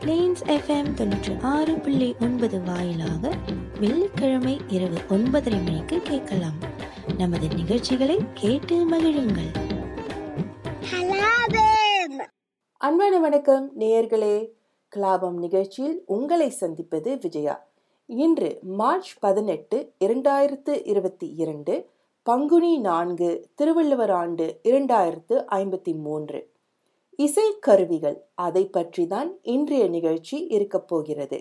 Planes FM தொண்ணூற்றி ஆறு புள்ளி ஒன்பது வாயிலாக வெள்ளிக்கிழமை இரவு ஒன்பதரை மணிக்கு கேட்கலாம். நமது நிகழ்ச்சிகளை கேட்டு மகிழுங்கள். அன்பான வணக்கம் நேயர்களே. கலாபம் நிகழ்ச்சியில் உங்களை சந்திப்பது விஜயா. இன்று மார்ச் பதினெட்டு இரண்டாயிரத்து இருபத்தி இரண்டு பங்குனி நான்கு திருவள்ளுவர் ஆண்டு இரண்டாயிரத்து ஐம்பத்தி மூன்று. இசை கருவிகள் அதை பற்றி தான் இன்றைய நிகழ்ச்சி இருக்கப் போகிறது.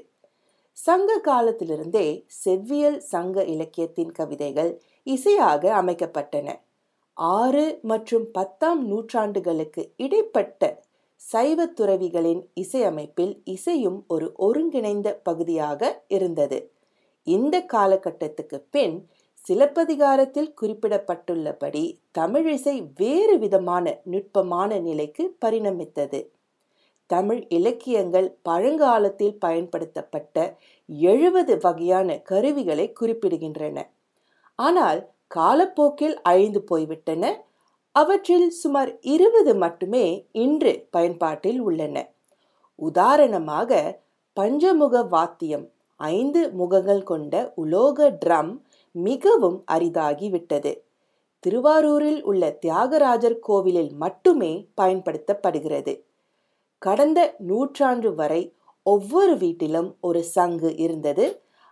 சங்க காலத்திலிருந்தே செவ்வியல் சங்க இலக்கியத்தின் கவிதைகள் இசையாக அமைக்கப்பட்டன. ஆறு மற்றும் பத்தாம் நூற்றாண்டுகளுக்கு இடைப்பட்ட சைவ துறவிகளின் இசையமைப்பில் இசையும் ஒரு ஒருங்கிணைந்த பகுதியாக இருந்தது. இந்த காலகட்டத்துக்கு பின் சிலப்பதிகாரத்தில் குறிப்பிடப்பட்டுள்ளபடி தமிழிசை வேறு விதமான நுட்பமான நிலைக்கு பரிணமித்தது. தமிழ் இலக்கியங்கள் பழங்காலத்தில் பயன்படுத்தப்பட்ட எழுபது வகையான கருவிகளை குறிப்பிடுகின்றன. ஆனால் காலப்போக்கில் அழிந்து போய்விட்டன. அவற்றில் சுமார் இருபது மட்டுமே இன்று பயன்பாட்டில் உள்ளன. உதாரணமாக பஞ்சமுக வாத்தியம் ஐந்து முகங்கள் கொண்ட உலோக ட்ரம் மிகவும் அரிதாகிவிட்டது. திருவாரூரில் உள்ள தியாகராஜர் கோவிலில் மட்டுமே பயன்படுத்தப்படுகிறது. கடந்த நூற்றாண்டு வரை ஒவ்வொரு வீட்டிலும் ஒரு சங்கு இருந்தது.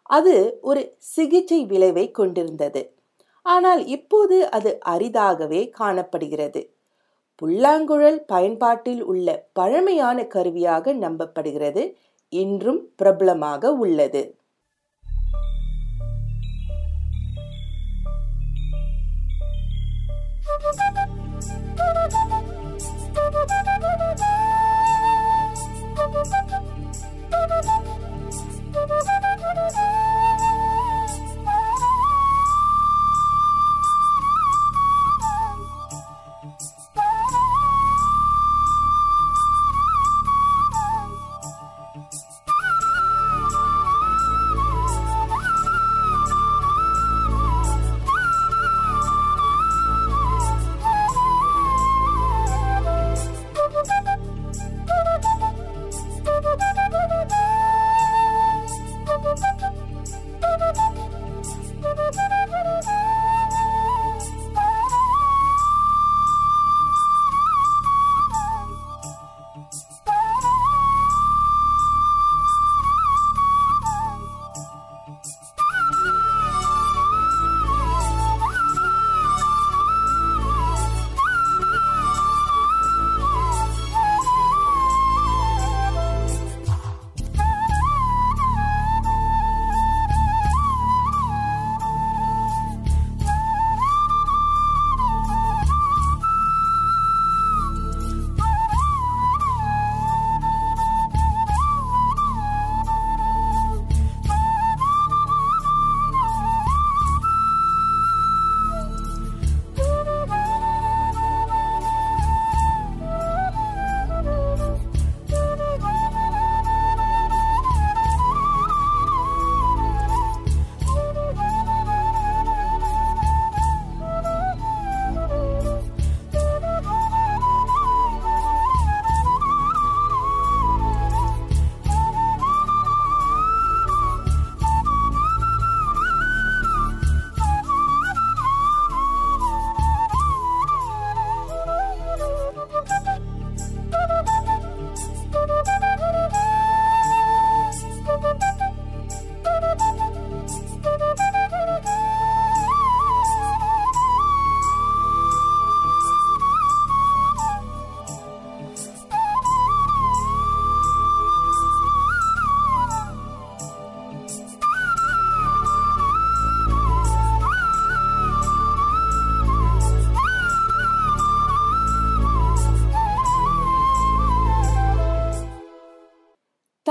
அது ஒரு சிகிச்சை விளைவை கொண்டிருந்தது. ஆனால் இப்போது அது அரிதாகவே காணப்படுகிறது. புல்லாங்குழல் பயன்பாட்டில் உள்ள பழமையான கருவியாக நம்பப்படுகிறது. இன்றும் பிரபலமாக உள்ளது. Thank you.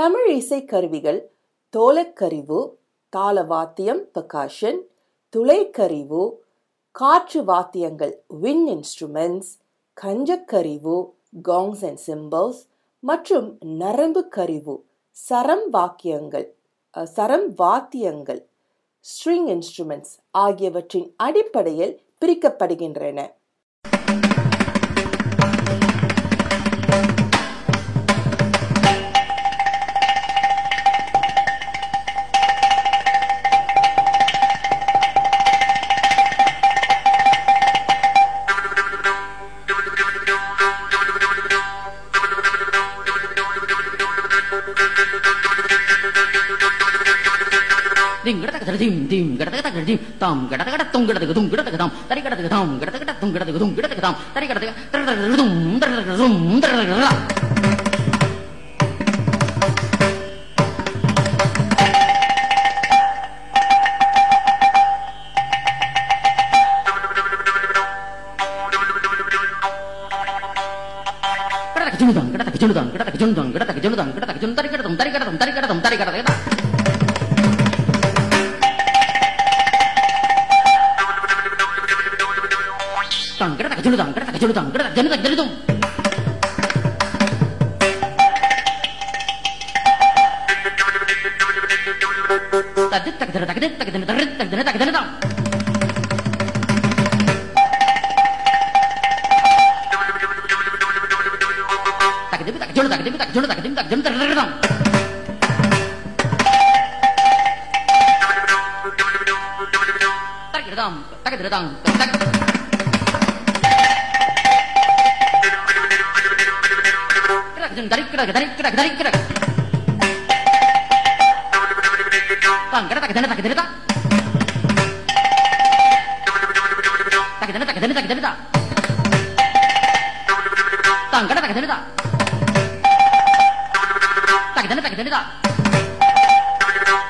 தமிழ் இசைக்கருவிகள் தோலக்கருவு தாளவாத்தியம் பகாஷன் துளைக்கருவு காற்று வாத்தியங்கள் விண் இன்ஸ்ட்ருமெண்ட்ஸ் கஞ்சக்கருவு காங்ஸ் அண்ட் சிம்பல்ஸ் மற்றும் நரம்பு கருவு சரம் வாக்கியங்கள் சரம் வாத்தியங்கள் ஸ்ட்ரிங் இன்ஸ்ட்ருமெண்ட்ஸ் ஆகியவற்றின் அடிப்படையில் பிரிக்கப்படுகின்றன. dim gadatak dim tam gadatak tum gadatak tum gadatak tam tari gadatak tam gadatak tum gadatak tum gadatak tam tari gadatak tum gadatak tum gadatak tum gadatak tum gadatak tum gadatak tum gadatak tum gadatak tum tari gadatak tum tari gadatak tum tari gadatak tum tari gadatak జలుతాం గడతక జలుతాం గడతక జలుతక జలుతాం తదిత్తక ధర తక దిత్తక దిన తర తక దిన తక దినతాం తక దిబి తక జలు తక దిబి తక జలు తక దిబి తక జలు తర తరతాం తక దినతాం తక దినతాం తక くだりくだりくだりくだりパンガラタケてねたけてねタたけてねたけてねタケてねた。タンからたけてねた。たけてねたけてねた。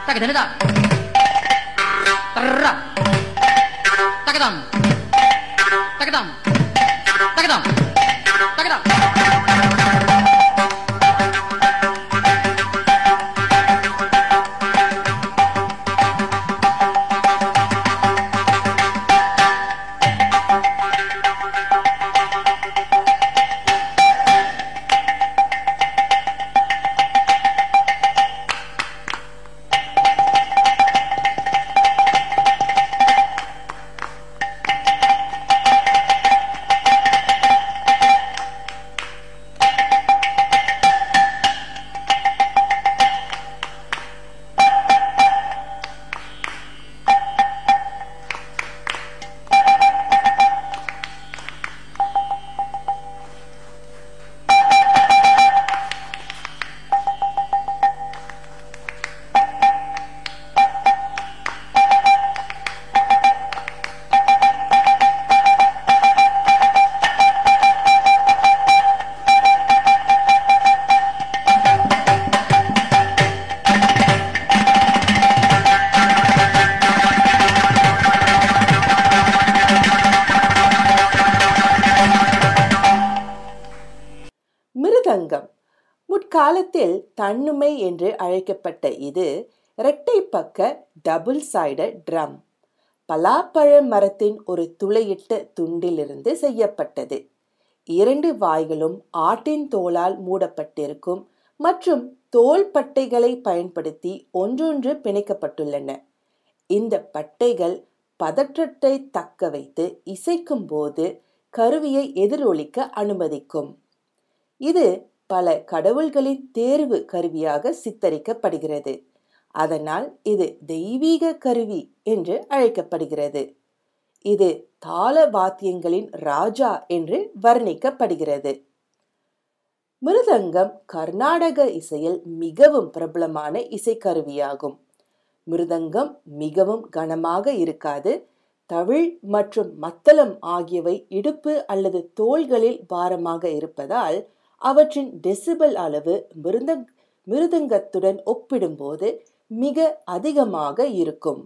たけてねた。たらたけたん。たけたん。たけたん。たけたん。அழைக்கப்பட்ட இது இரட்டை பக்க டபுள் சைடட் ட்ரம் பலாப்பழ மரத்தின் ஒரு துளையிட்ட துண்டிலிருந்து செய்யப்பட்டது. இரண்டு வாய்களும் ஆட்டின் தோலால் மூடப்பட்டிருக்கும் மற்றும் தோல் பட்டைகளை பயன்படுத்தி ஒன்றொன்று பிணைக்கப்பட்டுள்ளன. இந்த பட்டைகள் பதற்றத்தை தக்க வைத்து இசைக்கும் போது கருவியை எதிரொலிக்க அனுமதிக்கும். இது பல கடவுள்களின் தேர்வு கருவியாக சித்தரிக்கப்படுகிறது. அதனால் இது தெய்வீக கருவி என்று அழைக்கப்படுகிறது. இது தாள வாத்தியங்களின் ராஜா என்று வர்ணிக்கப்படுகிறது. மிருதங்கம் கர்நாடக இசையில் மிகவும் பிரபலமான இசைக்கருவியாகும். மிருதங்கம் மிகவும் கனமாக இருக்காது. தவிழ் மற்றும் மத்தளம் ஆகியவை இடுப்பு அல்லது தோள்களில் பாரமாக இருப்பதால் அவற்றின் டெசிபல் அளவு மிருதங் மிருதங்கத்துடன் ஒப்பிடும்போது மிக அதிகமாக இருக்கும்.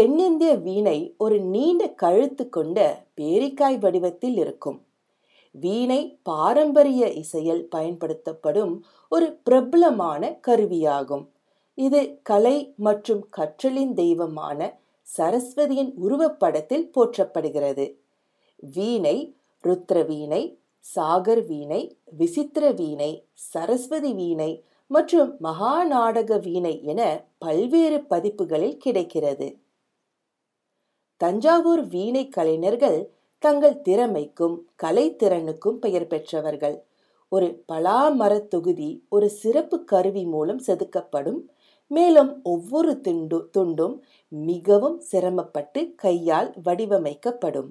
தென்னிந்திய வீணை ஒரு நீண்ட கழுத்து கொண்ட பேரிக்காய் வடிவத்தில் இருக்கும். வீணை பாரம்பரிய இசையில் பயன்படுத்தப்படும் ஒரு பிரபலமான கருவியாகும். இது கலை மற்றும் கற்றலின் தெய்வமான சரஸ்வதியின் உருவப்படத்தில் போற்றப்படுகிறது. வீணை ருத்ர வீணை சாகர் வீணை விசித்திர வீணை சரஸ்வதி வீணை மற்றும் மகாநாடக வீணை என பல்வேறு பதிப்புகளில் கிடைக்கிறது. தஞ்சாவூர் வீணை கலைஞர்கள் தங்கள் திறமைக்கும் கலைத்திறனுக்கும் பெயர் பெற்றவர்கள். ஒரு பலாமரத் தொகுதி ஒரு சிறப்பு கருவி மூலம் செதுக்கப்படும். மேலும் ஒவ்வொரு துண்டு துண்டும் மிகவும் சிரமப்பட்டு கையால் வடிவமைக்கப்படும்.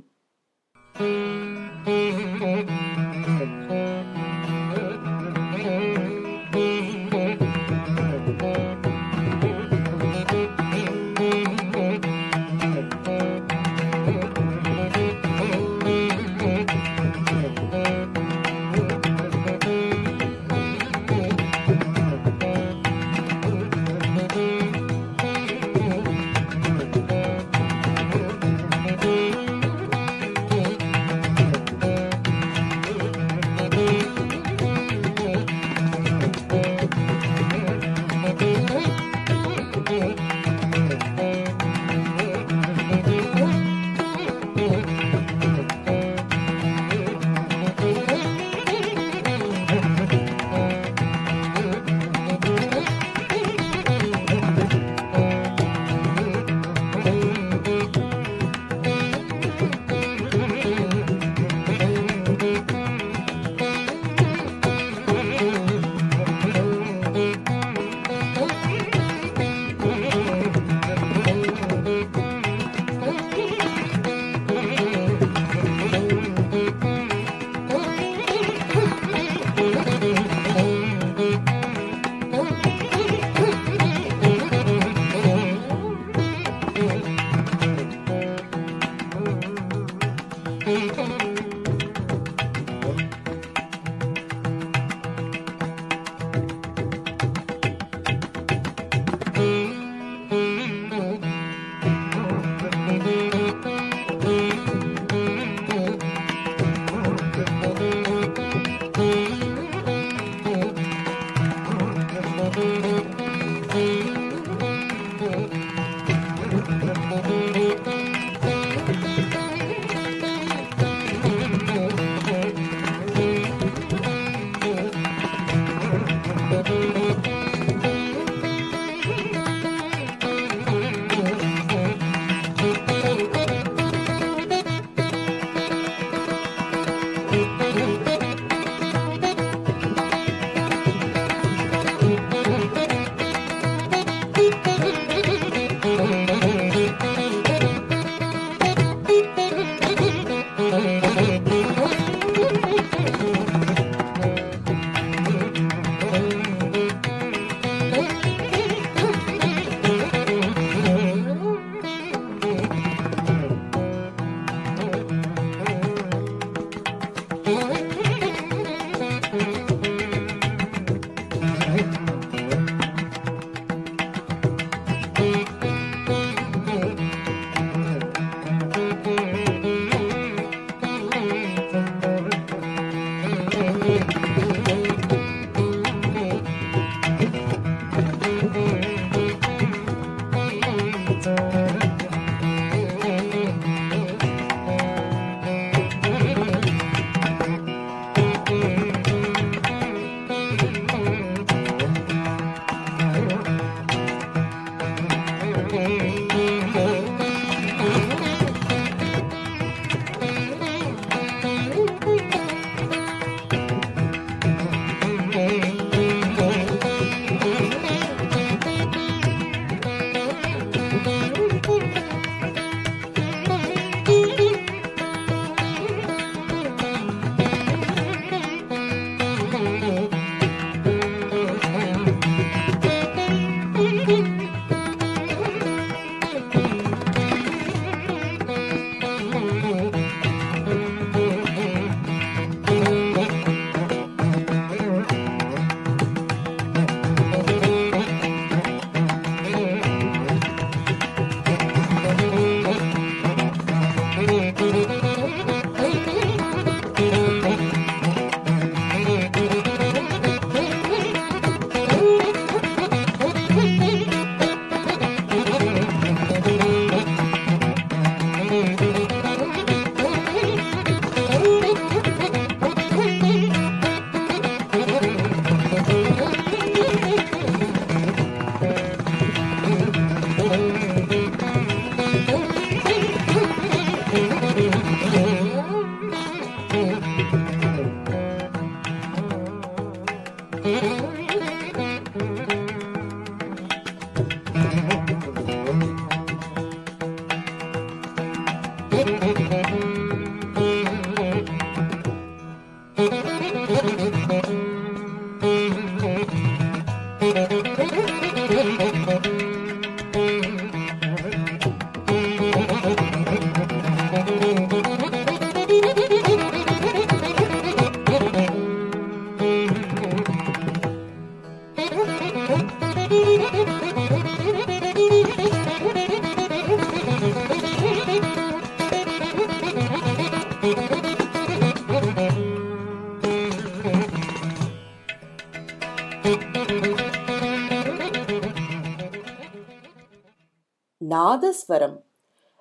ஸ்வரம்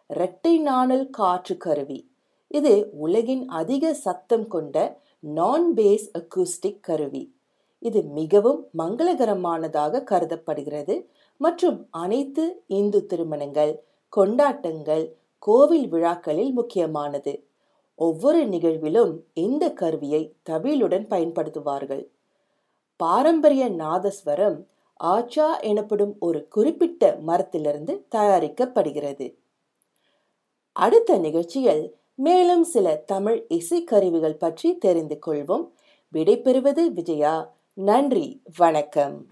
இரட்டை நாணல் காற்று கருவி. இது உலகின் அதிக சத்தம் கொண்ட நான் பேஸ் அக்கூஸ்டிக் கருவி. இது மிகவும் மங்களகரமானதாக கருதப்படுகிறது மற்றும் அனைத்து இந்து திருமணங்கள் கொண்டாட்டங்கள் கோவில் விழாக்களில் முக்கியமானது. ஒவ்வொரு நிகழ்விலும் இந்த கருவியை தவிலுடன் பயன்படுத்துவார்கள். பாரம்பரிய நாதஸ்வரம் ஆச்சா எனப்படும் ஒரு குறிப்பிட்ட மரத்திலிருந்து தயாரிக்கப்படுகிறது. அடுத்த நிகழ்ச்சியில் மேலும் சில தமிழ் இசைக்கருவிகள் பற்றி தெரிந்து கொள்வோம். விடைபெறுவது விஜயா. நன்றி வணக்கம்.